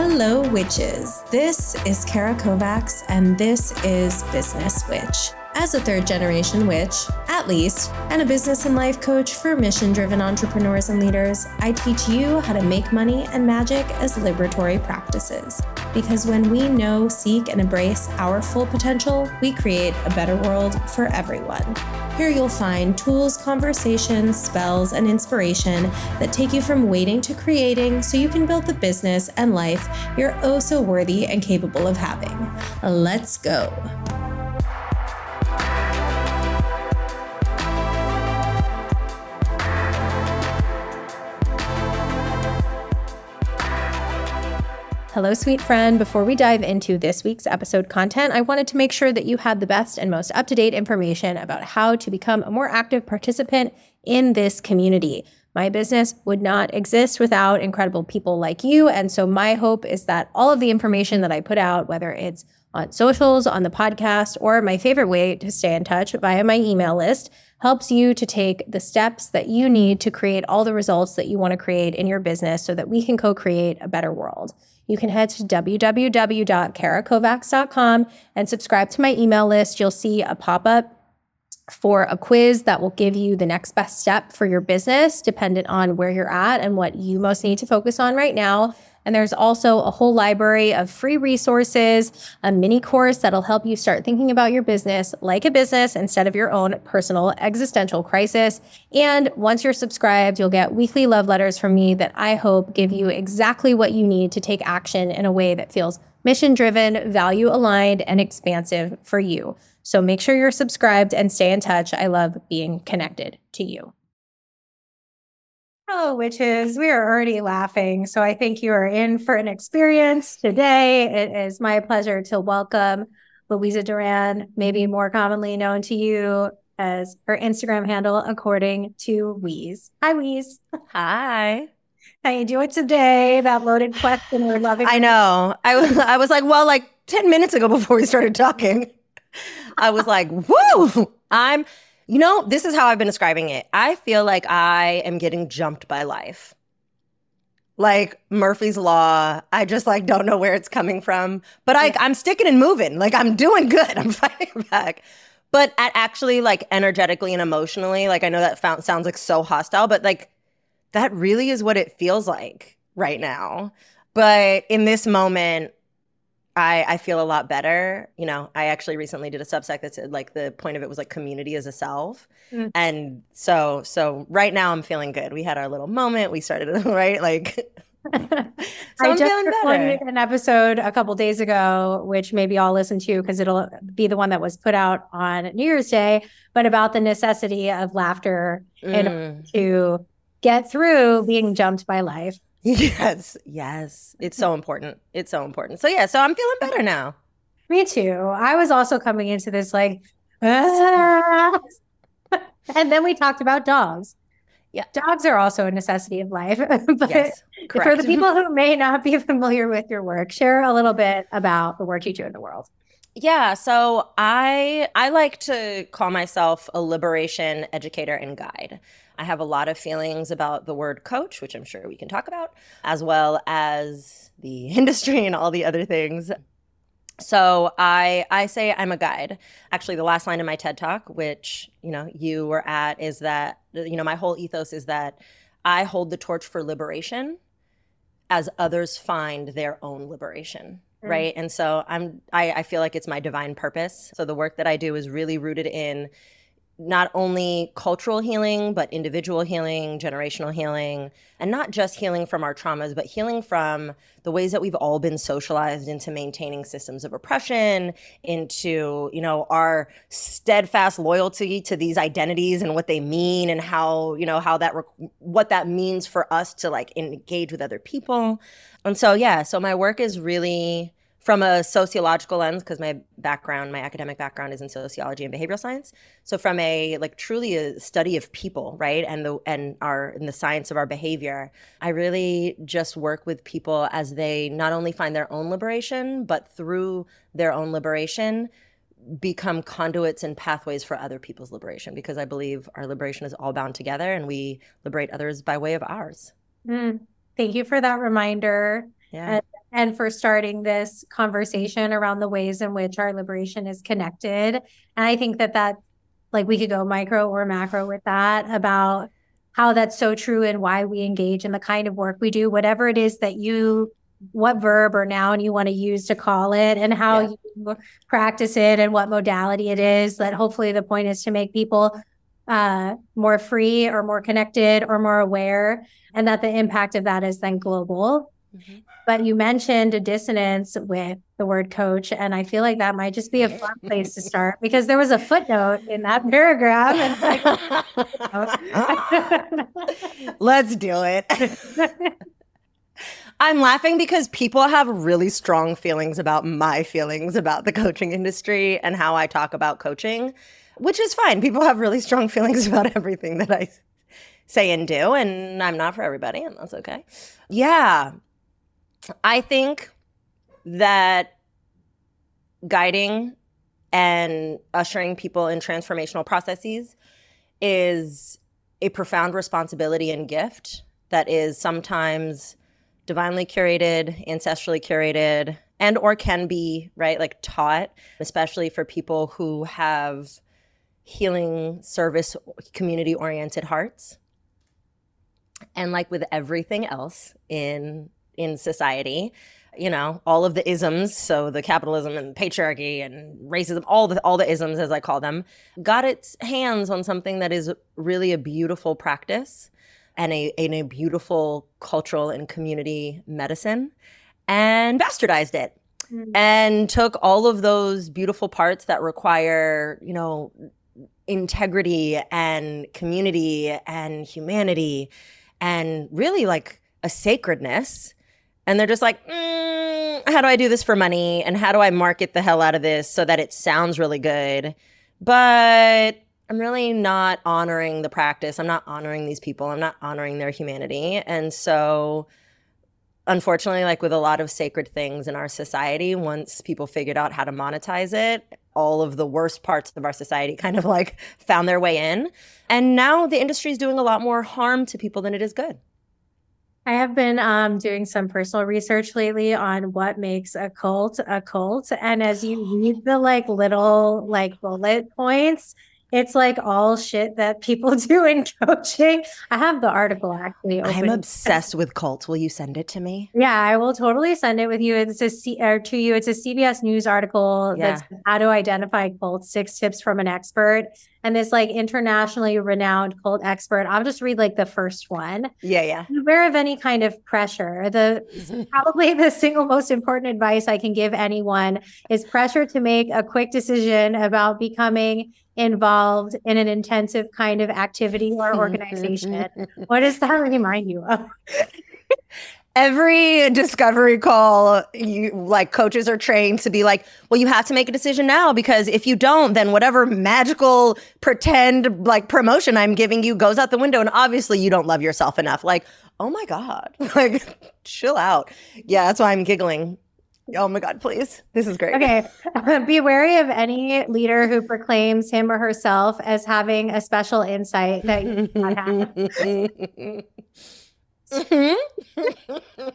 Hello, witches. This is Cara Kovacs, and this is Business Witch. As a third generation witch, at least, and a business and life coach for mission driven entrepreneurs and leaders, I teach you how to make money and magic as liberatory practices. Because when we know, seek, and embrace our full potential, we create a better world for everyone. Here you'll find tools, conversations, spells, and inspiration that take you from waiting to creating so you can build the business and life you're oh so worthy and capable of having. Let's go. Hello, sweet friend. Before we dive into this week's episode content, I wanted to make sure that you had the best and most up to date information about how to become a more active participant in this community. My business would not exist without incredible people like you. And so, my hope is that all of the information that I put out, whether it's on socials, on the podcast, or my favorite way to stay in touch via my email list, helps you to take the steps that you need to create all the results that you want to create in your business so that we can co create a better world you can head to www.carakovacs.com and subscribe to my email list. You'll see a pop up for a quiz that will give you the next best step for your business, dependent on where you're at and what you most need to focus on right now. And there's also a whole library of free resources, a mini course that'll help you start thinking about your business like a business instead of your own personal existential crisis. And once you're subscribed, you'll get weekly love letters from me that I hope give you exactly what you need to take action in a way that feels mission driven, value aligned, and expansive for you. So make sure you're subscribed and stay in touch. I love being connected to you. Oh, witches, we are already laughing. So I think you are in for an experience today. It is my pleasure to welcome Louiza Doran, maybe more commonly known to you as her Instagram handle, according to Weeze. Hi, Weeze. Hi. How you doing today? That loaded question we're loving. I know. I was I was like, well, like 10 minutes ago before we started talking, I was like, woo, I'm you know, this is how I've been describing it. I feel like I am getting jumped by life. Like Murphy's Law. I just like don't know where it's coming from. But I, yeah. I'm sticking and moving. Like I'm doing good. I'm fighting back. But at actually like energetically and emotionally, like I know that found, sounds like so hostile, but like that really is what it feels like right now. But in this moment, I, I feel a lot better. You know, I actually recently did a Substack that said like the point of it was like community as a self. Mm. And so so right now I'm feeling good. We had our little moment. We started right like so I I'm just recorded an episode a couple days ago, which maybe I'll listen to because it'll be the one that was put out on New Year's Day, but about the necessity of laughter mm. in order to get through being jumped by life. Yes, yes. It's so important. It's so important. So yeah, so I'm feeling better now. Me too. I was also coming into this like ah. and then we talked about dogs. Yeah. Dogs are also a necessity of life. but yes, for the people who may not be familiar with your work, share a little bit about the work you do in the world. Yeah, so I I like to call myself a liberation educator and guide. I have a lot of feelings about the word coach, which I'm sure we can talk about, as well as the industry and all the other things. So I I say I'm a guide. Actually, the last line in my TED talk, which you know you were at, is that you know my whole ethos is that I hold the torch for liberation, as others find their own liberation. Mm. Right. And so I'm I, I feel like it's my divine purpose. So the work that I do is really rooted in not only cultural healing, but individual healing, generational healing, and not just healing from our traumas, but healing from the ways that we've all been socialized into maintaining systems of oppression, into, you know, our steadfast loyalty to these identities and what they mean and how, you know, how that, what that means for us to like engage with other people. And so, yeah, so my work is really from a sociological lens because my background my academic background is in sociology and behavioral science. So from a like truly a study of people right and the and our in the science of our behavior i really just work with people as they not only find their own liberation but through their own liberation become conduits and pathways for other people's liberation because i believe our liberation is all bound together and we liberate others by way of ours. Mm, thank you for that reminder. Yeah. And and for starting this conversation around the ways in which our liberation is connected. And I think that that, like, we could go micro or macro with that about how that's so true and why we engage in the kind of work we do, whatever it is that you, what verb or noun you want to use to call it, and how yeah. you practice it and what modality it is. That hopefully the point is to make people uh, more free or more connected or more aware, and that the impact of that is then global. Mm-hmm. But you mentioned a dissonance with the word coach, and I feel like that might just be a fun place to start because there was a footnote in that paragraph. Like, Let's do it. I'm laughing because people have really strong feelings about my feelings about the coaching industry and how I talk about coaching which is fine. People have really strong feelings about everything that I say and do, and I'm not for everybody, and that's okay. Yeah. I think that guiding and ushering people in transformational processes is a profound responsibility and gift that is sometimes divinely curated, ancestrally curated, and or can be, right, like taught, especially for people who have healing service community oriented hearts. And like with everything else in in society you know all of the isms so the capitalism and patriarchy and racism all the all the isms as i call them got its hands on something that is really a beautiful practice and a, and a beautiful cultural and community medicine and bastardized it mm-hmm. and took all of those beautiful parts that require you know integrity and community and humanity and really like a sacredness. And they're just like, mm, how do I do this for money? And how do I market the hell out of this so that it sounds really good? But I'm really not honoring the practice. I'm not honoring these people. I'm not honoring their humanity. And so, unfortunately, like with a lot of sacred things in our society, once people figured out how to monetize it, all of the worst parts of our society kind of like found their way in. And now the industry is doing a lot more harm to people than it is good. I have been um, doing some personal research lately on what makes a cult a cult. And as you read the like little like bullet points, it's like all shit that people do in coaching. I have the article actually. Open. I'm obsessed with cults. Will you send it to me? Yeah, I will totally send it with you. It's a C- or to you. It's a CBS News article yeah. that's how to identify cults: six tips from an expert. And this like internationally renowned cult expert. I'll just read like the first one. Yeah, yeah. Beware of any kind of pressure. The mm-hmm. probably the single most important advice I can give anyone is pressure to make a quick decision about becoming involved in an intensive kind of activity or mm-hmm. organization. Mm-hmm. what does that remind you of? Every discovery call, you like coaches are trained to be like, well, you have to make a decision now because if you don't, then whatever magical pretend like promotion I'm giving you goes out the window. And obviously, you don't love yourself enough. Like, oh my God, like, chill out. Yeah, that's why I'm giggling Oh my God, please. This is great. Okay. Be wary of any leader who proclaims him or herself as having a special insight that you not have. Mm-hmm.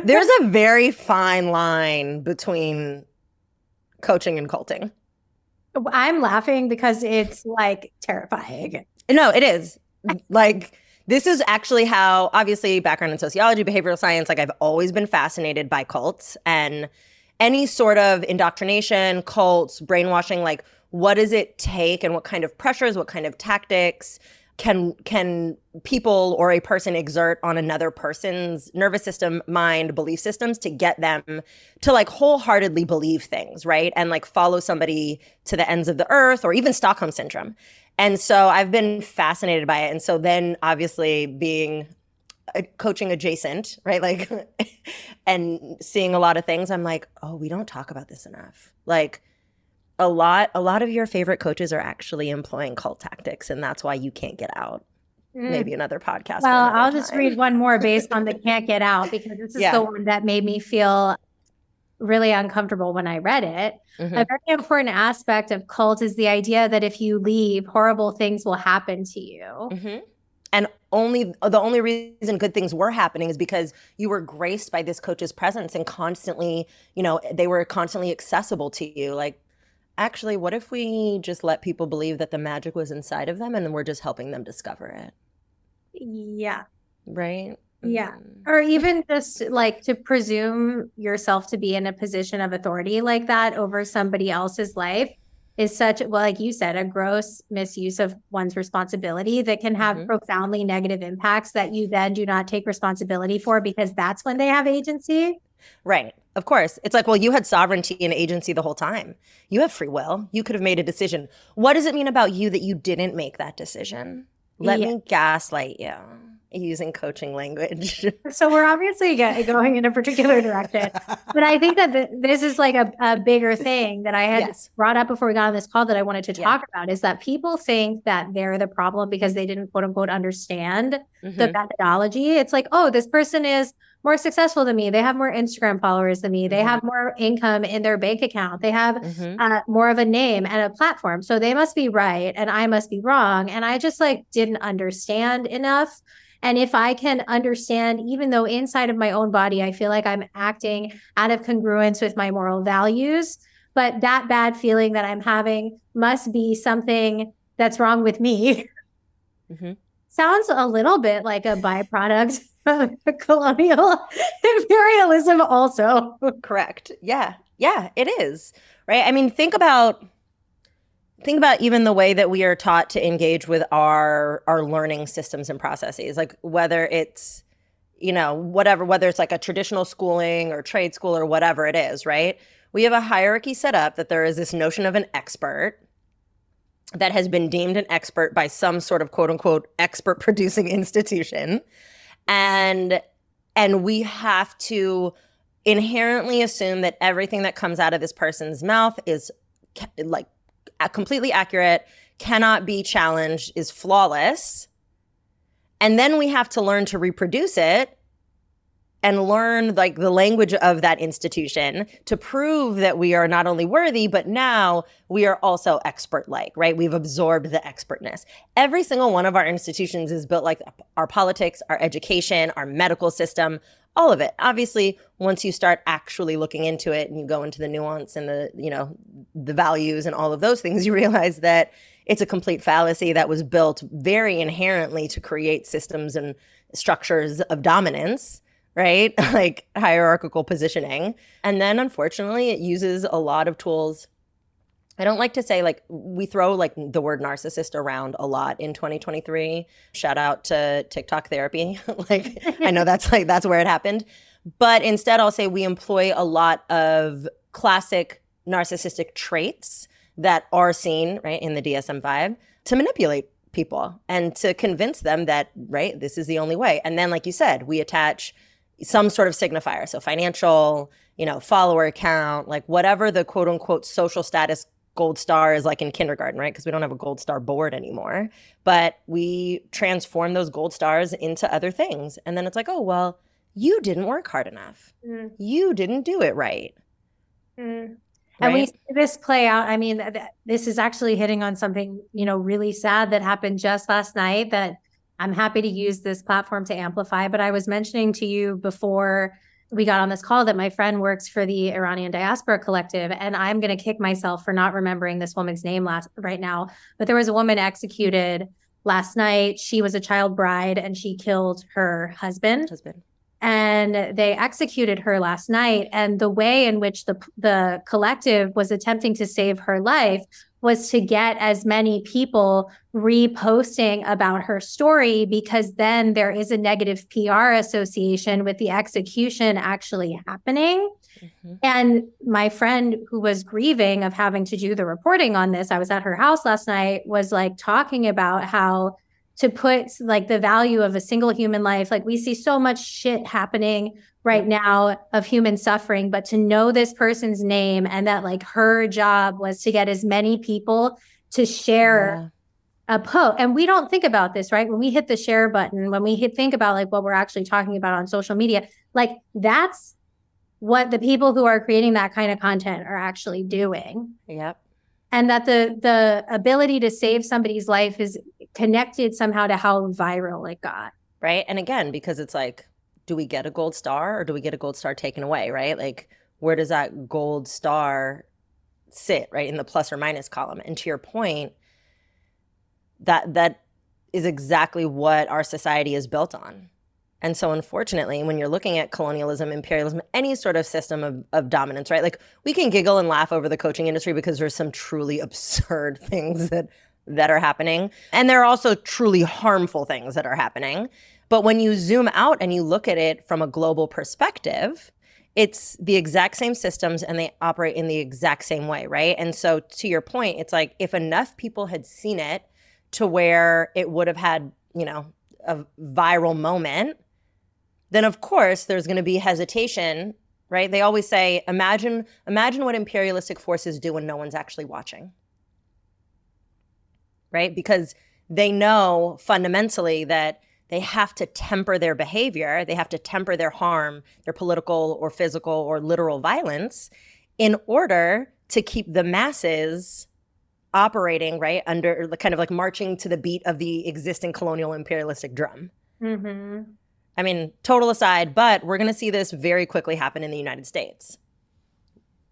There's a very fine line between coaching and culting. I'm laughing because it's like terrifying. No, it is. Like, this is actually how, obviously, background in sociology, behavioral science, like I've always been fascinated by cults and any sort of indoctrination, cults, brainwashing, like what does it take and what kind of pressures, what kind of tactics can can people or a person exert on another person's nervous system, mind, belief systems to get them to like wholeheartedly believe things, right? And like follow somebody to the ends of the earth or even Stockholm syndrome. And so I've been fascinated by it. And so then obviously being coaching adjacent, right? Like, and seeing a lot of things, I'm like, oh, we don't talk about this enough. Like, a lot, a lot of your favorite coaches are actually employing cult tactics, and that's why you can't get out. Mm. Maybe another podcast. Well, I'll time. just read one more based on the can't get out because this is yeah. the one that made me feel really uncomfortable when I read it. Mm-hmm. A very important aspect of cult is the idea that if you leave, horrible things will happen to you. Mm-hmm. and only the only reason good things were happening is because you were graced by this coach's presence and constantly you know they were constantly accessible to you like actually what if we just let people believe that the magic was inside of them and we're just helping them discover it yeah right yeah. Mm. Or even just like to presume yourself to be in a position of authority like that over somebody else's life is such well like you said a gross misuse of one's responsibility that can have mm-hmm. profoundly negative impacts that you then do not take responsibility for because that's when they have agency right of course it's like well you had sovereignty and agency the whole time you have free will you could have made a decision what does it mean about you that you didn't make that decision let yeah. me gaslight you using coaching language. so we're obviously going in a particular direction, but I think that the, this is like a, a, bigger thing that I had yes. brought up before we got on this call that I wanted to talk yeah. about is that people think that they're the problem because they didn't quote unquote understand mm-hmm. the methodology. It's like, oh, this person is more successful than me. They have more Instagram followers than me. They mm-hmm. have more income in their bank account. They have mm-hmm. uh, more of a name and a platform. So they must be right and I must be wrong. And I just like didn't understand enough and if I can understand, even though inside of my own body, I feel like I'm acting out of congruence with my moral values, but that bad feeling that I'm having must be something that's wrong with me. Mm-hmm. Sounds a little bit like a byproduct colonial imperialism, also. Correct. Yeah. Yeah, it is. Right. I mean, think about think about even the way that we are taught to engage with our our learning systems and processes like whether it's you know whatever whether it's like a traditional schooling or trade school or whatever it is right we have a hierarchy set up that there is this notion of an expert that has been deemed an expert by some sort of quote unquote expert producing institution and and we have to inherently assume that everything that comes out of this person's mouth is like completely accurate, cannot be challenged, is flawless. And then we have to learn to reproduce it and learn like the language of that institution to prove that we are not only worthy but now we are also expert like right? We've absorbed the expertness. Every single one of our institutions is built like our politics our education our medical system all of it. Obviously, once you start actually looking into it and you go into the nuance and the, you know, the values and all of those things, you realize that it's a complete fallacy that was built very inherently to create systems and structures of dominance, right? like hierarchical positioning. And then unfortunately, it uses a lot of tools I don't like to say like we throw like the word narcissist around a lot in 2023. Shout out to TikTok therapy. like I know that's like that's where it happened. But instead I'll say we employ a lot of classic narcissistic traits that are seen, right, in the DSM-5 to manipulate people and to convince them that, right, this is the only way. And then like you said, we attach some sort of signifier, so financial, you know, follower count, like whatever the quote unquote social status gold star is like in kindergarten, right? Because we don't have a gold star board anymore. But we transform those gold stars into other things. And then it's like, oh, well, you didn't work hard enough. Mm. You didn't do it right. Mm. Right? And we see this play out. I mean, th- this is actually hitting on something, you know, really sad that happened just last night that I'm happy to use this platform to amplify. But I was mentioning to you before we got on this call that my friend works for the Iranian Diaspora Collective, and I'm going to kick myself for not remembering this woman's name last right now. But there was a woman executed last night. She was a child bride, and she killed her husband. Husband. And they executed her last night. And the way in which the the collective was attempting to save her life was to get as many people reposting about her story because then there is a negative PR association with the execution actually happening. Mm-hmm. And my friend who was grieving of having to do the reporting on this, I was at her house last night, was like talking about how to put like the value of a single human life, like we see so much shit happening right now of human suffering, but to know this person's name and that like her job was to get as many people to share yeah. a post. And we don't think about this, right? When we hit the share button, when we hit, think about like what we're actually talking about on social media, like that's what the people who are creating that kind of content are actually doing. Yep. and that the the ability to save somebody's life is connected somehow to how viral it got. Right. And again, because it's like, do we get a gold star or do we get a gold star taken away? Right. Like, where does that gold star sit? Right. In the plus or minus column. And to your point, that that is exactly what our society is built on. And so, unfortunately, when you're looking at colonialism, imperialism, any sort of system of, of dominance, right? Like we can giggle and laugh over the coaching industry because there's some truly absurd things that that are happening, and there are also truly harmful things that are happening. But when you zoom out and you look at it from a global perspective, it's the exact same systems and they operate in the exact same way, right? And so, to your point, it's like if enough people had seen it to where it would have had, you know, a viral moment, then of course there's going to be hesitation, right? They always say, imagine imagine what imperialistic forces do when no one's actually watching. Right? Because they know fundamentally that they have to temper their behavior, they have to temper their harm, their political or physical or literal violence in order to keep the masses operating right under the kind of like marching to the beat of the existing colonial imperialistic drum. Mm-hmm. I mean, total aside, but we're going to see this very quickly happen in the United States.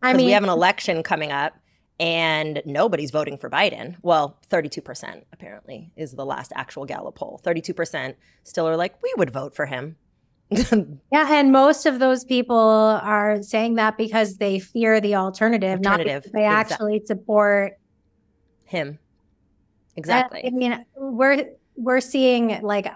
I mean, we have an election coming up and nobody's voting for Biden. Well, 32% apparently is the last actual Gallup poll. 32% still are like, we would vote for him. yeah, and most of those people are saying that because they fear the alternative, alternative. not because they actually support him. Exactly. I mean, we're we're seeing like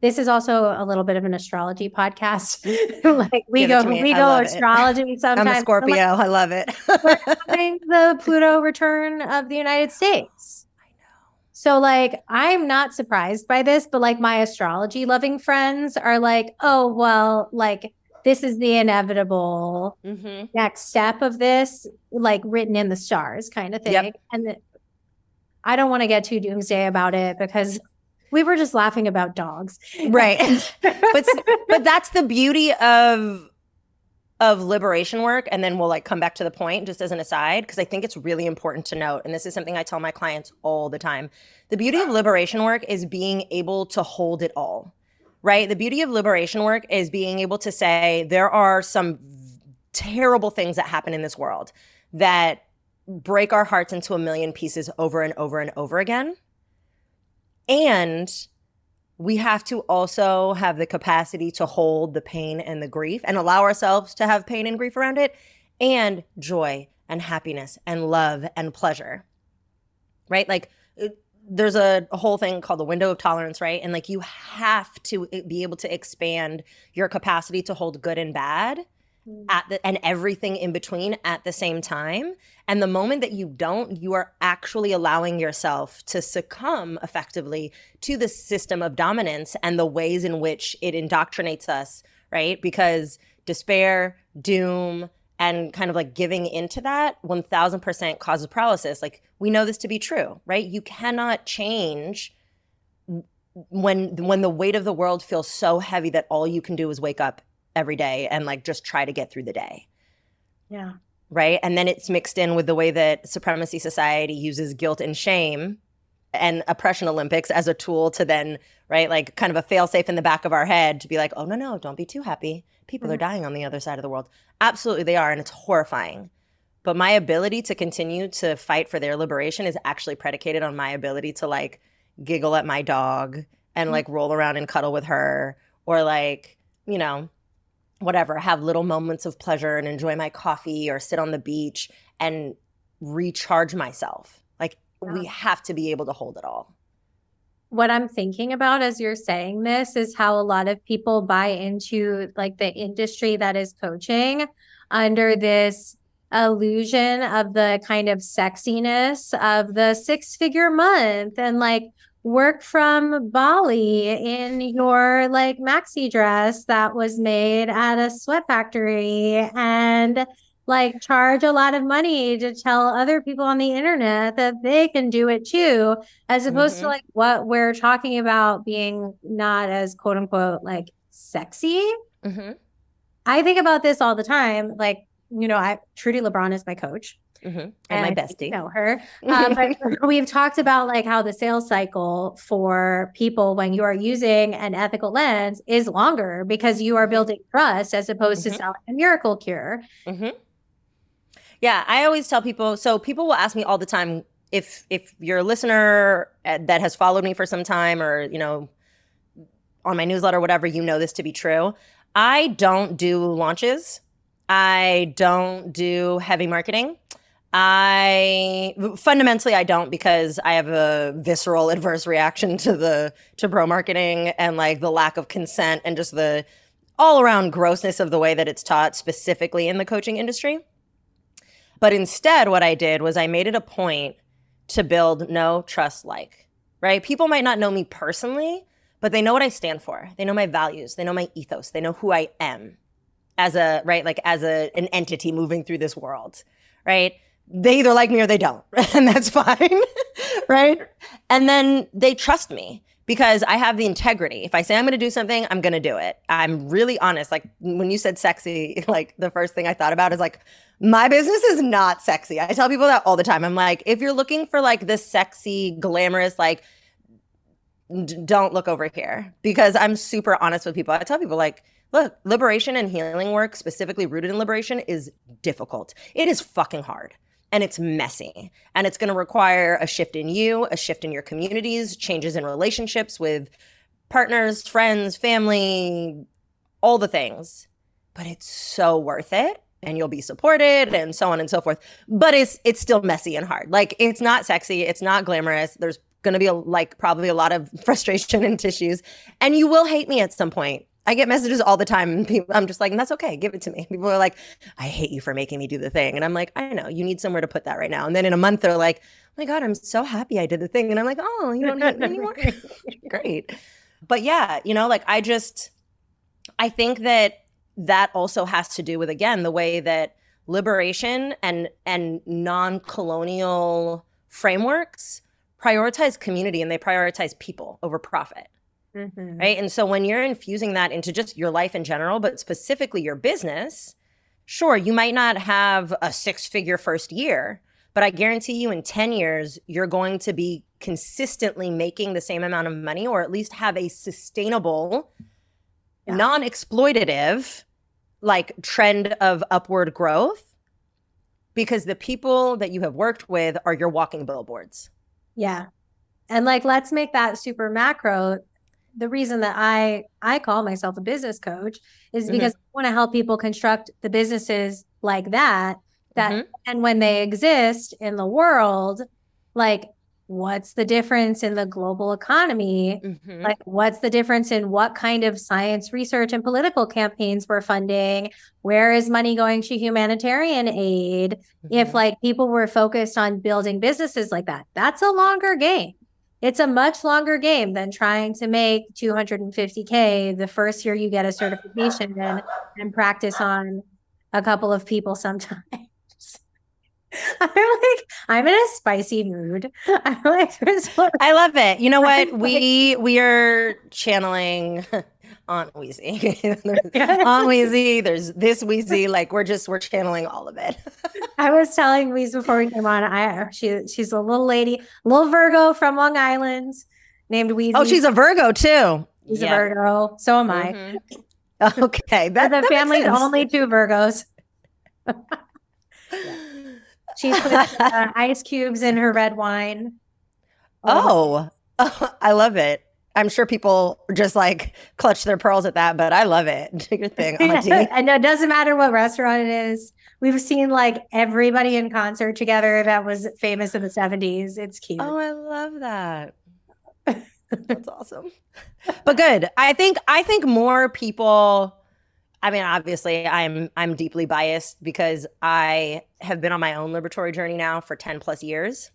this is also a little bit of an astrology podcast. like we Give go we go astrology it. sometimes. I'm a Scorpio. Like, I love it. the Pluto return of the United States. I know. So like I'm not surprised by this, but like my astrology loving friends are like, oh well, like this is the inevitable mm-hmm. next step of this, like written in the stars kind of thing. Yep. And the, I don't want to get too doomsday about it because we were just laughing about dogs. Right. but but that's the beauty of of liberation work and then we'll like come back to the point just as an aside because I think it's really important to note and this is something I tell my clients all the time. The beauty of liberation work is being able to hold it all. Right? The beauty of liberation work is being able to say there are some terrible things that happen in this world that break our hearts into a million pieces over and over and over again. And we have to also have the capacity to hold the pain and the grief and allow ourselves to have pain and grief around it and joy and happiness and love and pleasure. Right? Like there's a, whole thing called the window of tolerance, right? And like you have to eh, be able to expand your capacity to hold good and bad. Mm. at the and everything in between at the same time. And the moment that you don't you are actually allowing yourself to succumb effectively to the system of dominance and the ways in which it indoctrinates us right? Because despair doom and kind of like giving into that 1000% causes paralysis. Like we know this to be true right? You cannot change when when the weight of the world feels so heavy that all you can do is wake up every day and like just try to get through the day. Yeah. Right. And then it's mixed in with the way that supremacy society uses guilt and shame and oppression Olympics as a tool to then, right, like kind of a fail safe in the back of our head to be like, oh, no, no, don't be too happy. People mm-hmm. are dying on the other side of the world. Absolutely, they are. And it's horrifying. But my ability to continue to fight for their liberation is actually predicated on my ability to like giggle at my dog and mm-hmm. like roll around and cuddle with her or like, you know, whatever, have little moments of pleasure and enjoy my coffee or sit on the beach and recharge myself. Like yeah. we have to be able to hold it all. What I'm thinking about as you're saying this is how a lot of people buy into like the industry that is coaching under this illusion of the kind of sexiness of the six figure month and like work from Bali in your like maxi dress that was made at a sweat factory and like charge a lot of money to tell other people on the internet that they can do it too, as opposed mm-hmm. to like what we're talking about being not as quote unquote like sexy. Mm-hmm. I think about this all the time. Like, you know, I Trudi Lebron is my coach. Mm-hmm. And, And my bestie. you know her. Um, but we've talked about like how the sales cycle for people when you are using an ethical lens is longer because you are building trust as opposed Mhm. to selling a miracle cure. hmm Yeah, I always tell people. So people will ask me all the time if if you're a listener uh, that has followed me for some time, or you know, on my newsletter, whatever, you know this to be true. I don't do launches. I don't do heavy marketing. I fundamentally I don't because I have a visceral adverse reaction to the to bro marketing and like the lack of consent and just the all around grossness of the way that it's taught specifically in the coaching industry. But instead what I did was I made it a point to build no trust like, right? People might not know me personally, but they know what I stand for. They know my values, they know my ethos, they know who I am as a right like as a an entity moving through this world, right? They either like me or they don't, and that's fine, right? And then they trust me because I have the integrity. If I say I'm going to do something, I'm going to do it. I'm really honest. Like when you said sexy, like the first thing I thought about is like my business is not sexy. I tell people that all the time. I'm like, if you're looking for like this sexy, glamorous, like d- don't look over here because I'm super honest with people. I tell people like, look, liberation and healing work, specifically rooted in liberation, is difficult. It is fucking hard and it's messy and it's going to require a shift in you, a shift in your communities, changes in relationships with partners, friends, family, all the things. But it's so worth it and you'll be supported and so on and so forth. But it's it's still messy and hard. Like it's not sexy, it's not glamorous. There's going to be a, like probably a lot of frustration and tissues and you will hate me at some point. I get messages all the time people, I'm just like, that's okay, give it to me. People are like, I hate you for making me do the thing. And I'm like, I know, you need somewhere to put that right now. And then in a month they're like, oh my God, I'm so happy I did the thing. And I'm like, oh, you don't hate me anymore? Great. But yeah, you know, like I just I think that that also has to do with again the way that liberation and and non-colonial frameworks prioritize community and they prioritize people over profit Mhm. right and so when you're infusing that into just your life in general but specifically your business sure you might not have a six figure first year but i guarantee you in 10 years you're going to be consistently making the same amount of money or at least have a sustainable Yeah. non-exploitative like trend of upward growth because the people that you have worked with are your walking billboards Yeah. And like let's make that super macro. The reason that I I call myself a business coach is Mhm. because I want to help people construct the businesses like that that Mhm. and when they exist in the world like what's the difference in the global economy Mhm. like what's the difference in what kind of science research and political campaigns we're funding where is money going to humanitarian aid if Mhm. like people were focused on building businesses like that that's a longer game it's a much longer game than trying to make 250k the first year you get a certification and, and practice on a couple of people sometimes i'm like i'm in a spicy mood i'm like I love it. You know what? We we are channeling Aunt Wheezy. Aunt Wheezy, there's this Wheezy. Like we're just we're channeling all of it. I was telling Weeze before we came on. I she she's a little lady, little Virgo from Long Island, named Weezy. Oh, she's a Virgo too. she's Yeah. a Virgo. So am I. Mhm. Okay, But that, the that makes family's sense. only two Virgos. She put uh, ice cubes in her red wine. Oh, I love it. I'm sure people just like clutch their pearls at that, but I love it. Do your thing, Auntie. and it doesn't matter what restaurant it is. We've seen like everybody in concert together that was famous in the 70s. It's cute. Oh, I love that. That's awesome. But good. I think I think more people I mean obviously I'm I'm deeply biased because I have been on my own liberatory journey now for 10 plus years.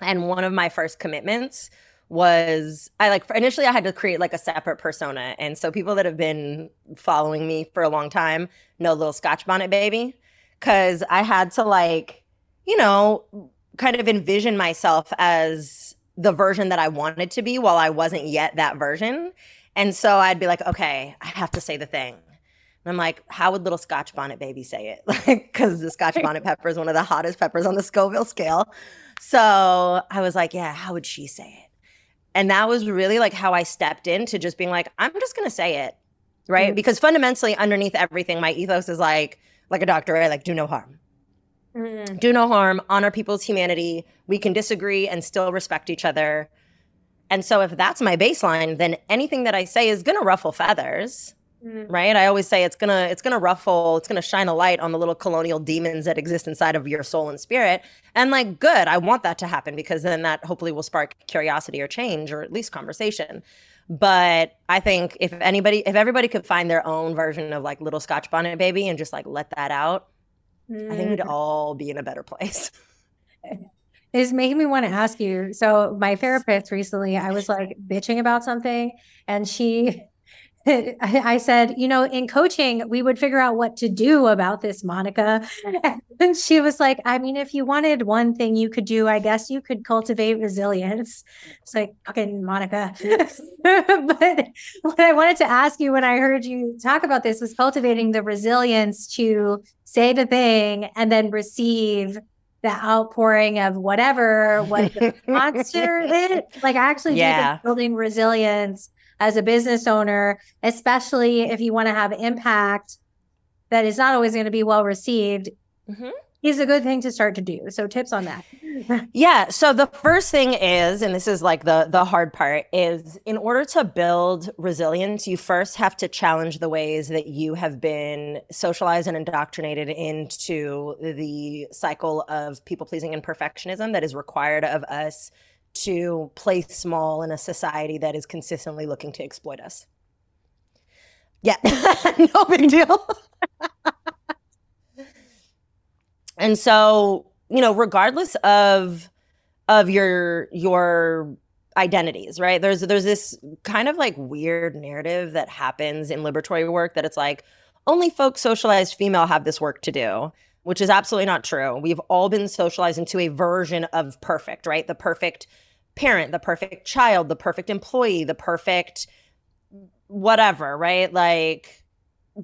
And one of my first commitments was I like initially I had to create like a separate persona. And so people that have been following me for a long time know little scotch bonnet baby cuz I had to like you know kind of envision myself as the version that I wanted to be while I wasn't yet that version. And so I'd be like, okay, I have to say the thing. And I'm like, how would little Scotch bonnet baby say it? Like, because the Scotch bonnet pepper is one of the hottest peppers on the Scoville scale. So I was like, yeah, how would she say it? And that was really like how I stepped into just being like, I'm just gonna say it. Right. Mm-hmm. Because fundamentally underneath everything, my ethos is like, like a doctor, right? Like do no harm. Mm. Do no harm, honor people's humanity. We can disagree and still respect each other. And so if that's my baseline, then anything that I say is going to ruffle feathers. Mm. Right? I always say it's going to it's going to ruffle, it's going to shine a light on the little colonial demons that exist inside of your soul and spirit. And like good, I want that to happen because then that hopefully will spark curiosity or change or at least conversation. But I think if anybody if everybody could find their own version of like little scotch bonnet baby and just like let that out, mm. I think we'd mm. all be in a better place. is making me want to ask you. So my therapist recently, I was like bitching about something, and she I said, you know, in coaching, we would figure out what to do about this, Monica. And she was like, I mean, if you wanted one thing you could do, I guess you could cultivate resilience. It's like, fucking Monica. but what I wanted to ask you when I heard you talk about this was cultivating the resilience to say the thing and then receive the outpouring of whatever what the monster is. Like I actually yeah. building resilience as a business owner, especially if you want to have impact that is not always going to be well received. Mm-hmm is a good thing to start to do. So tips on that. yeah. So the first thing is, and this is like the the hard part, is in order to build resilience, you first have to challenge the ways that you have been socialized and indoctrinated into the cycle of people pleasing and perfectionism that is required of us to play small in a society that is consistently looking to exploit us. Yeah, no big deal. and so, you know, regardless of of your your identities, right? There's there's this kind of like weird narrative that happens in liberatory work that it's like only folks socialized female have this work to do which is absolutely not true. We've all been socialized into a version of perfect, right? The perfect parent, the perfect child, the perfect employee, the perfect whatever, right? Like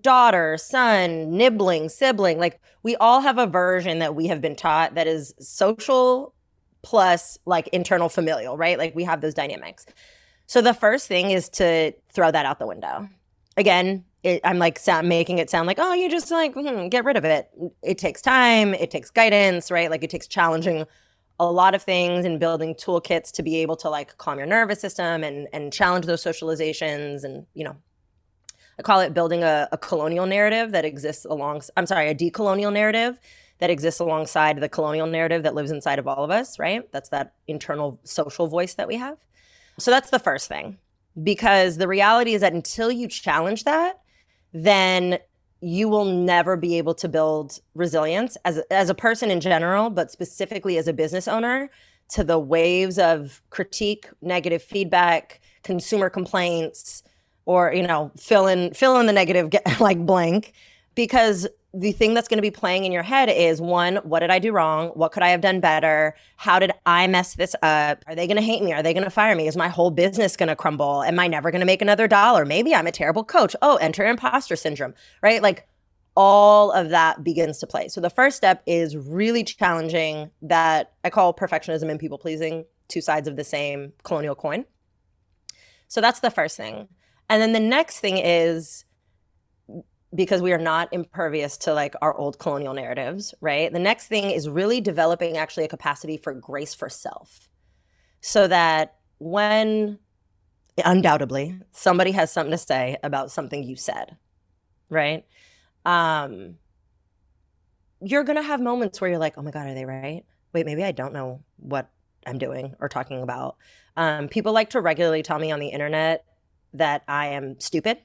daughter, son, nibbling, sibling. Like we all have a version that we have been taught that is social plus like internal familial, right? Like we have those dynamics. So the first thing is to throw that out the window. Again, it, I'm like sound, making it sound like, oh, you just like hmm, get rid of it. It takes time, it takes guidance, right? Like it takes challenging a lot of things and building toolkits to be able to like calm your nervous system and and challenge those socializations and you know I call it building a, a colonial narrative that exists along I'm sorry, a decolonial narrative that exists alongside the colonial narrative that lives inside of all of us, right? That's that internal social voice that we have. So that's the first thing. Because the reality is that until you challenge that, then you will never be able to build resilience as as a person in general, but specifically as a business owner to the waves of critique, negative feedback, consumer complaints, or you know, fill in fill in the negative get, like blank, because the thing that's going to be playing in your head is one, what did I do wrong? What could I have done better? How did I mess this up? Are they going to hate me? Are they going to fire me? Is my whole business going to crumble? Am I never going to make another dollar? Maybe I'm a terrible coach. Oh, enter imposter syndrome, right? Like all of that begins to play. So the first step is really challenging that I call perfectionism and people pleasing two sides of the same colonial coin. So that's the first thing. And then the next thing is because we are not impervious to like our old colonial narratives, right? The next thing is really developing actually a capacity for grace for self. So that when undoubtedly somebody has something to say about something you said, right? Um you're going to have moments where you're like, "Oh my god, are they right? Wait, maybe I don't know what I'm doing or talking about." Um people like to regularly tell me on the internet that I am stupid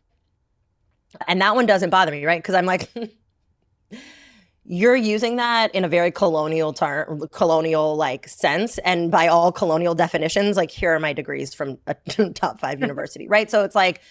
and that one doesn't bother me, right? Because I'm like, you're using that in a very colonial term, colonial like sense. And by all colonial definitions, like here are my degrees from a top five university, right? So it's like,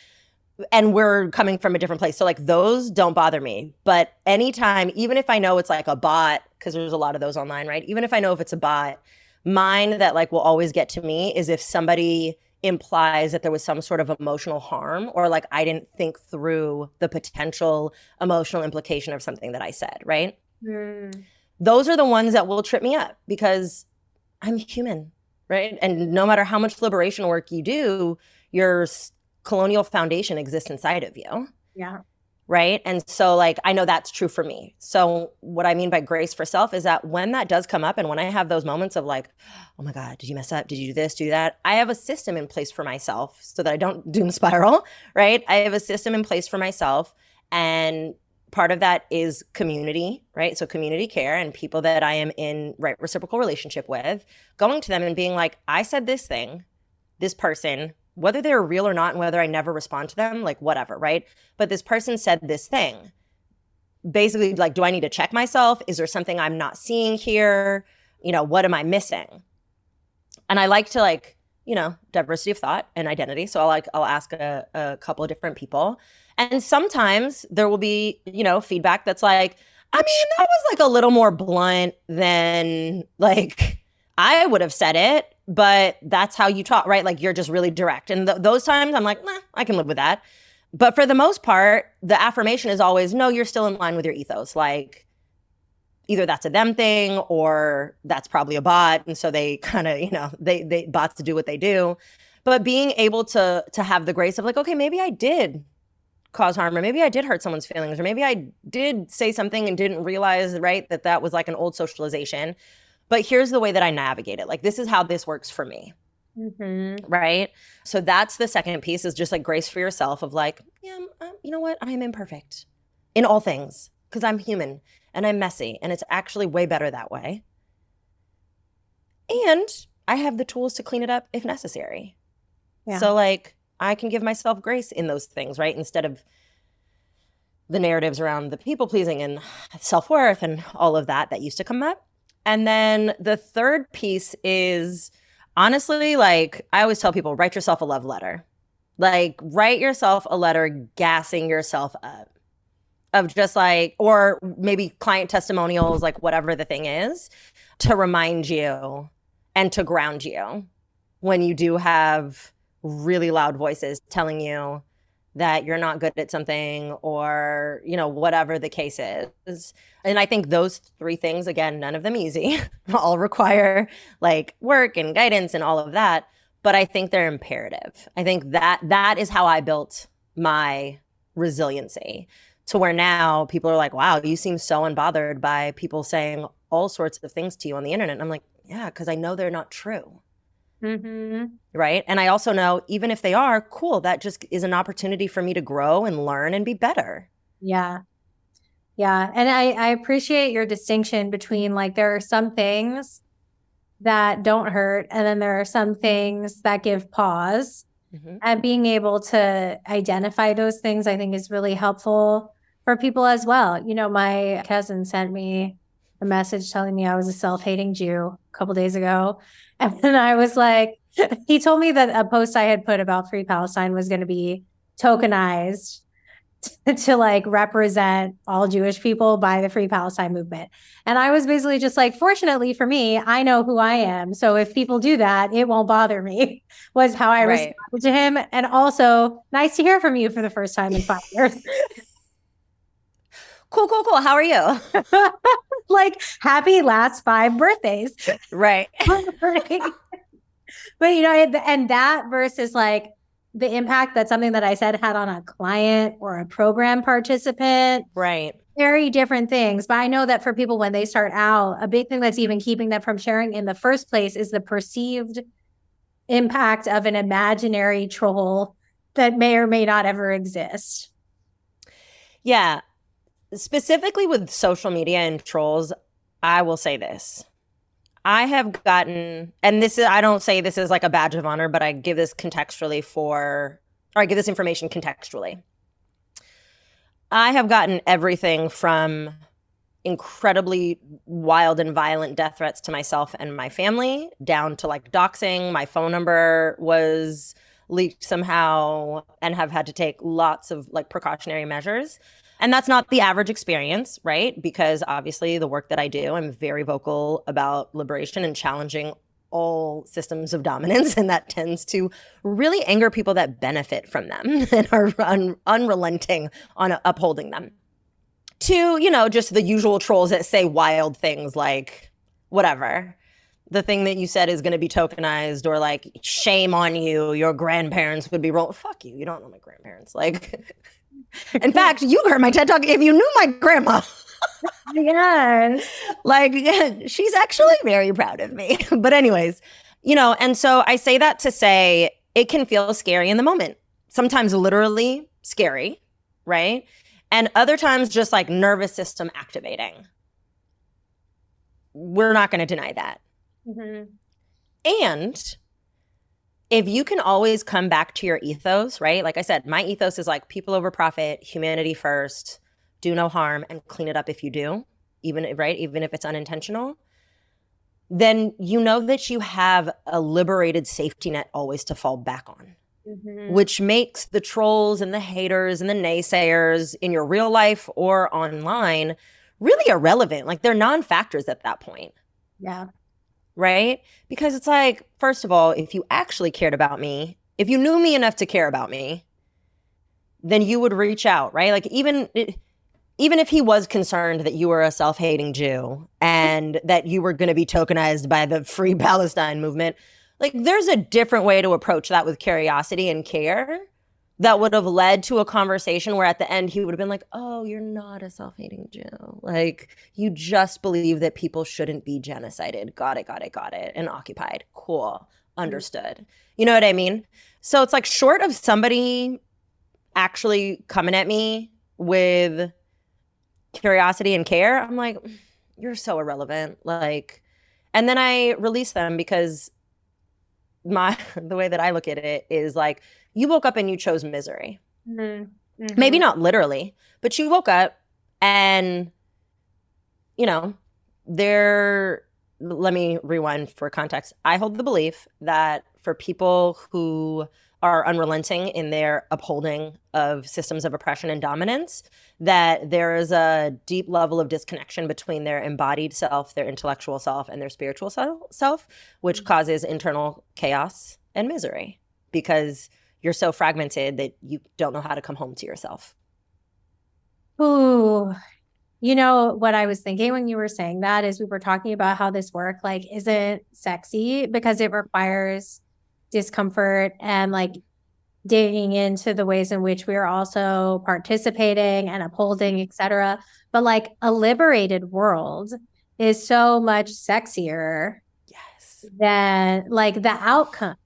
and we're coming from a different place. So like those don't bother me. But anytime, even if I know it's like a bot, because there's a lot of those online, right? Even if I know if it's a bot, mine that like will always get to me is if somebody implies that there was some sort of emotional harm or like I didn't think through the potential emotional implication of something that I said, right? Mm. Those are the ones that will trip me up because I'm human, right? And no matter how much liberation work you do, your colonial foundation exists inside of you. Yeah right? And so, like, I know that's true for me. So, what I mean by grace for self is that when that does come up, and when I have those moments of like, oh my God, did you mess up? Did you do this, do that? I have a system in place for myself so that I don't doom spiral, right? I have a system in place for myself. And part of that is community, right? So, community care and people that I am in right reciprocal relationship with, going to them and being like, I said this thing, this person whether they're real or not and whether I never respond to them, like whatever, right? But this person said this thing. Basically, like, do I need to check myself? Is there something I'm not seeing here? You know, what am I missing? And I like to like, you know, diversity of thought and identity. So I'll like I'll ask a, a couple of different people. And sometimes there will be, you know, feedback that's like, I mean, that was like a little more blunt than like I would have said it but that's how you talk, right? Like you're just really direct. And th- those times I'm like, nah, I can live with that. But for the most part, the affirmation is always, no, you're still in line with your ethos. Like either that's a them thing or that's probably a bot. And so they kind of, you know, they, they bots to do what they do. But being able to to have the grace of like, okay, maybe I did cause harm or maybe I did hurt someone's feelings or maybe I did say something and didn't realize, right, that that was like an old socialization but here's the way that I navigate it. Like, this is how this works for me. Mm-hmm. Right. So that's the second piece is just like grace for yourself of like, yeah, um, you know what? I am imperfect in all things because I'm human and I'm messy and it's actually way better that way. And I have the tools to clean it up if necessary. Yeah. So, like, I can give myself grace in those things, right? Instead of the narratives around the people pleasing and self worth and all of that that used to come up. And then the third piece is honestly, like I always tell people, write yourself a love letter. Like, write yourself a letter gassing yourself up of just like, or maybe client testimonials, like whatever the thing is, to remind you and to ground you when you do have really loud voices telling you that you're not good at something or you know whatever the case is. And i think those three things again none of them easy all require like work and guidance and all of that but i think they're imperative. I think that that is how i built my resiliency to where now people are like wow you seem so unbothered by people saying all sorts of things to you on the internet. And i'm like yeah because i know they're not true Mm-hmm. Right. And I also know, even if they are, cool, that just is an opportunity for me to grow and learn and be better. Yeah. Yeah. And I, I appreciate your distinction between like, there are some things that don't hurt, and then there are some things that give pause. Mm-hmm. And being able to identify those things, I think, is really helpful for people as well. You know, my cousin sent me a message telling me I was a self hating Jew a couple days ago. And I was like, he told me that a post I had put about Free Palestine was going to be tokenized to, to like represent all Jewish people by the Free Palestine movement. And I was basically just like, fortunately for me, I know who I am. So if people do that, it won't bother me, was how I right. responded to him. And also, nice to hear from you for the first time in five years. Cool, cool, cool. How are you? like happy last five birthdays. Right. but you know, and that versus like the impact that something that I said had on a client or a program participant. Right. Very different things. But I know that for people when they start out, a big thing that's even keeping them from sharing in the first place is the perceived impact of an imaginary troll that may or may not ever exist. Yeah specifically with social media and trolls, I will say this. I have gotten, and this is, I don't say this is like a badge of honor, but I give this contextually for, or I give this information contextually. I have gotten everything from incredibly wild and violent death threats to myself and my family down to like doxing. My phone number was leaked somehow and have had to take lots of like precautionary measures. And that's not the average experience, right? Because obviously, the work that I do, I'm very vocal about liberation and challenging all systems of dominance, and that tends to really anger people that benefit from them and are un- unrelenting on upholding them. To, you know, just the usual trolls that say wild things like, whatever, the thing that you said is going to be tokenized or like, shame on you, your grandparents would be roll. Fuck you, you don't know my grandparents. Like, in fact, you heard my TED talk if you knew my grandma. yes. Like, she's actually very proud of me. but, anyways, you know, and so I say that to say it can feel scary in the moment, sometimes literally scary, right? And other times just like nervous system activating. We're not going to deny that. Mm-hmm. And if you can always come back to your ethos, right? Like I said, my ethos is like people over profit, humanity first, do no harm, and clean it up if you do, even right, even if it's unintentional. Then you know that you have a liberated safety net always to fall back on, mm-hmm. which makes the trolls and the haters and the naysayers in your real life or online really irrelevant. Like they're non factors at that point. Yeah right? Because it's like, first of all, if you actually cared about me, if you knew me enough to care about me, then you would reach out, right? Like even even if he was concerned that you were a self-hating Jew and that you were going to be tokenized by the Free Palestine movement, like there's a different way to approach that with curiosity and care that would have led to a conversation where at the end he would have been like, "Oh, you're not a self-hating Jew. Like you just believe that people shouldn't be genocided. Got it, got it, got it. And occupied. Cool. Understood." You know what I mean? So it's like short of somebody actually coming at me with curiosity and care, I'm like, "You're so irrelevant." Like and then I release them because my the way that I look at it is like you woke up and you chose misery. Mm-hmm. Mm-hmm. Maybe not literally, but you woke up and, you know, there, let me rewind for context. I hold the belief that for people who are unrelenting in their upholding of systems of oppression and dominance, that there is a deep level of disconnection between their embodied self, their intellectual self, and their spiritual self, which mm-hmm. causes internal chaos and misery because you're so fragmented that you don't know how to come home to yourself. Ooh, you know what I was thinking when you were saying that is we were talking about how this work like isn't sexy because it requires discomfort and like digging into the ways in which we are also participating and upholding, etc. But like a liberated world is so much sexier yes than like the outcome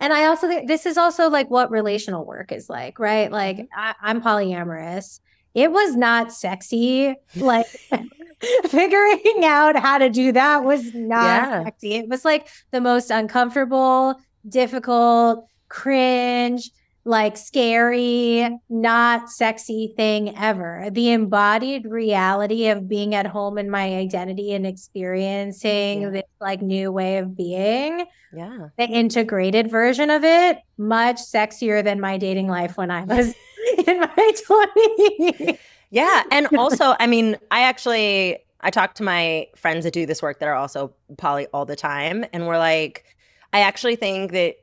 and I also think this is also like what relational work is like, right? Like mm-hmm. I, I'm polyamorous. It was not sexy. Like figuring out how to do that was not yeah. sexy. It was like the most uncomfortable, difficult, cringe, like scary, not sexy thing ever. The embodied reality of being at home in my identity and experiencing yeah. this like new way of being. Yeah. The integrated version of it, much sexier than my dating life when I was in my 20s. Yeah. And also, I mean, I actually I talk to my friends that do this work that are also poly all the time. And we're like, I actually think that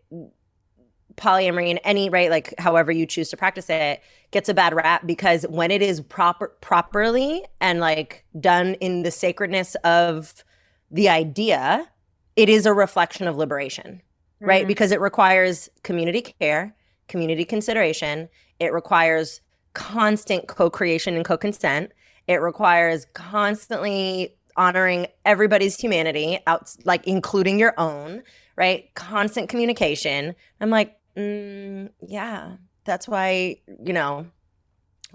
polyamory in any right like however you choose to practice it gets a bad rap because when it is proper properly and like done in the sacredness of the idea it is a reflection of liberation mm-hmm. right because it requires community care community consideration. It requires constant co-creation and co-consent. It requires constantly honoring everybody's humanity out like including your own right? Constant communication. I'm like Mm, yeah, that's why you know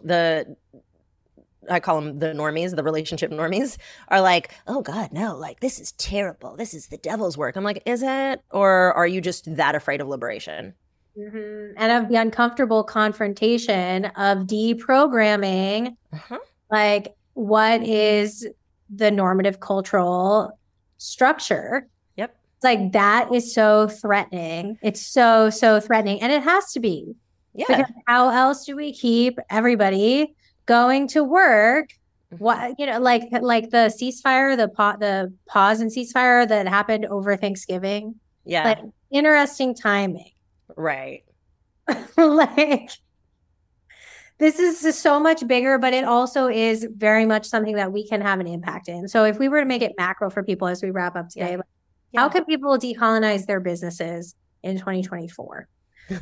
the I call them the normies, the relationship normies, are like, oh God, no, like this is terrible. This is the devil's work. I'm like, is it? Or are you just that afraid of liberation? Mm-hmm. And of the uncomfortable confrontation of deprogramming, uh-huh. like, what is the normative cultural structure like that is so threatening. It's so, so threatening. And it has to be. Yeah. Because how else do we keep everybody going to work mm-hmm. what you know, like like the ceasefire, the pa- the pause and ceasefire that happened over Thanksgiving. Yeah. Like interesting timing. right. like this is so much bigger, but it also is very much something that we can have an impact in. So if we were to make it macro for people as we wrap up today, Yeah. like, how can people decolonize their businesses in 2024?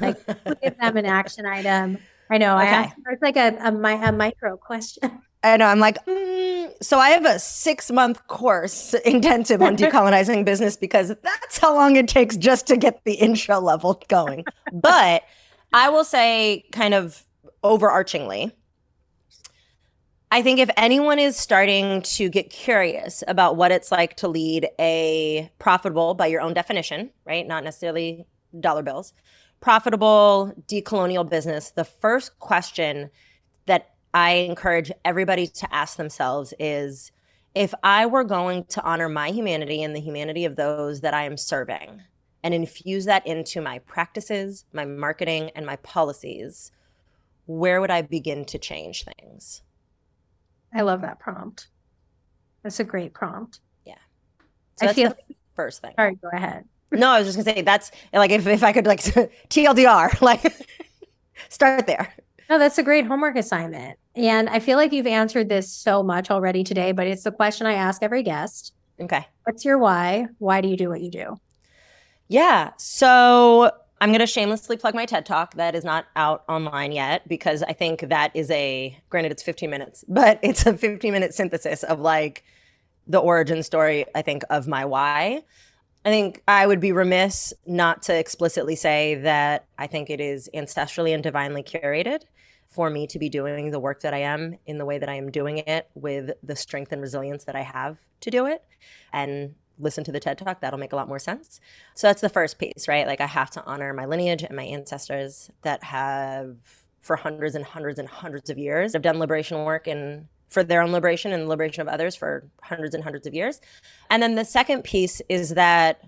Like give them an action item. I know. I Okay. asked, it's like a, a, a micro question. I know. I'm like, mm, so I have a six month course intensive on decolonizing business because that's how long it takes just to get the intro level going. but I will say, kind of overarchingly, I think if anyone is starting to get curious about what it's like to lead a profitable, by your own definition, right? Not necessarily dollar bills, profitable decolonial business, the first question that I encourage everybody to ask themselves is if I were going to honor my humanity and the humanity of those that I am serving and infuse that into my practices, my marketing, and my policies, where would I begin to change things? I love that prompt. That's a great prompt. So I feel- the first thing. Sorry, go ahead. No, I was just gonna say that's like if, if I could like TLDR, like start there. No, that's a great homework assignment. And I feel like you've answered this so much already today, but it's the question I ask every guest. Okay. What's your why? Why do you do what you do? Yeah. So I'm going to shamelessly plug my TED Talk that is not out online yet because I think that is a, granted, it's 15 minutes, but it's a 15 minute synthesis of like the origin story, I think, of my why. I think I would be remiss not to explicitly say that I think it is ancestrally and divinely curated for me to be doing the work that I am in the way that I am doing it with the strength and resilience that I have to do it. And listen to the TED Talk, that'll make a lot more sense. So that's the first piece, right? Like I have to honor my lineage and my ancestors that have for hundreds and hundreds and hundreds of years have done liberation work and for their own liberation and the liberation of others for hundreds and hundreds of years. And then the second piece is that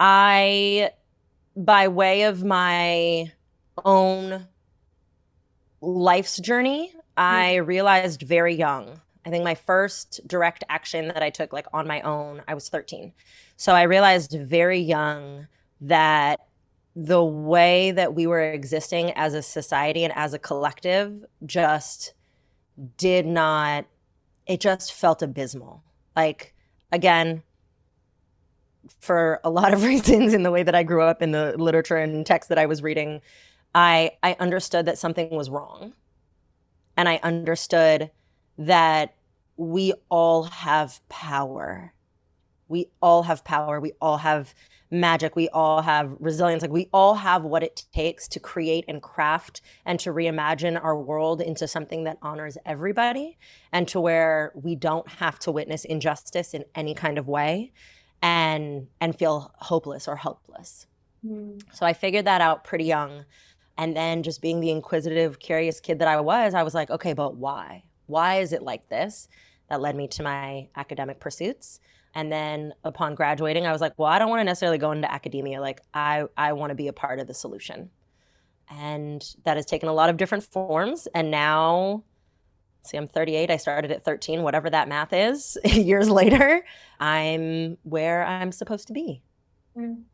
I by way of my own life's journey, hmm. I realized very young. I think my first direct action that I took like on my own, I was 13. So I realized very young that the way that we were existing as a society and as a collective just did not it just felt abysmal. Like again, for a lot of reasons in the way that I grew up in the literature and text that I was reading, I I understood that something was wrong. And I understood that we all have power. We all have power. We all have magic. We all have resilience. Like we all have what it takes to create and craft and to reimagine our world into something that honors everybody and to where we don't have to witness injustice in any kind of way and and feel hopeless or helpless. Hmm. So I figured that out pretty young. And then just being the inquisitive, curious kid that I was, I was like, okay, but why? Why is it like this? That led me to my academic pursuits. And then upon graduating, I was like, well, I don't want to necessarily go into academia. Like, I, I want to be a part of the solution. And that has taken a lot of different forms. And now, see, I'm 38. I started at 13, whatever that math is, years later, I'm where I'm supposed to be. Mm.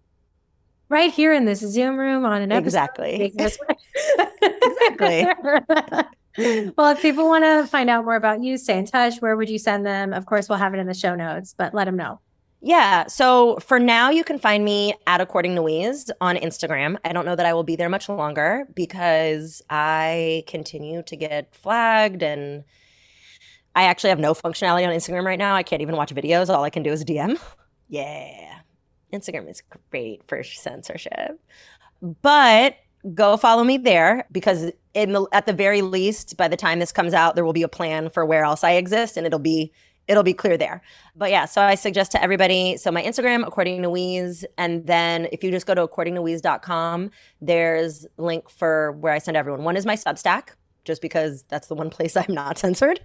Right here in this Zoom room on an episode. Exactly. exactly. well, if people want to find out more about you, stay in touch, where would you send them? Of course, we'll have it in the show notes, but let them know. Yeah. So for now, you can find me at According to Weeze on Instagram. I don't know that I will be there much longer because I continue to get flagged and I actually have no functionality on Instagram right now. I can't even watch videos. All I can do is DM. Yeah. Instagram is great for censorship. But go follow me there because in the, at the very least by the time this comes out there will be a plan for where else I exist and it'll be it'll be clear there. But yeah, so I suggest to everybody so my Instagram according to Weeze and then if you just go to accordingtoweeze.com there's link for where I send everyone. One is my Substack just because that's the one place I'm not censored.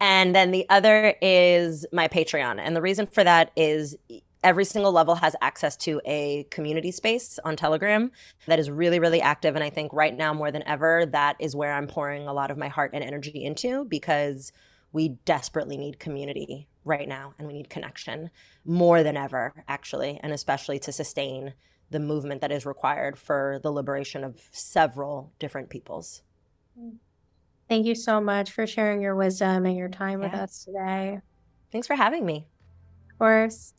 And then the other is my Patreon. And the reason for that is every single level has access to a community space on Telegram that is really, really active. And I think right now more than ever, that is where I'm pouring a lot of my heart and energy into because we desperately need community right now and we need connection more than ever, actually, and especially to sustain the movement that is required for the liberation of several different peoples. Thank you so much for sharing your wisdom and your time with us today. Thanks for having me. Of course.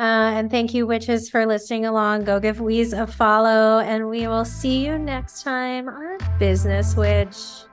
Uh, and thank you, witches, for listening along. Go give Weeze a follow, and we will see you next time on Business Witch.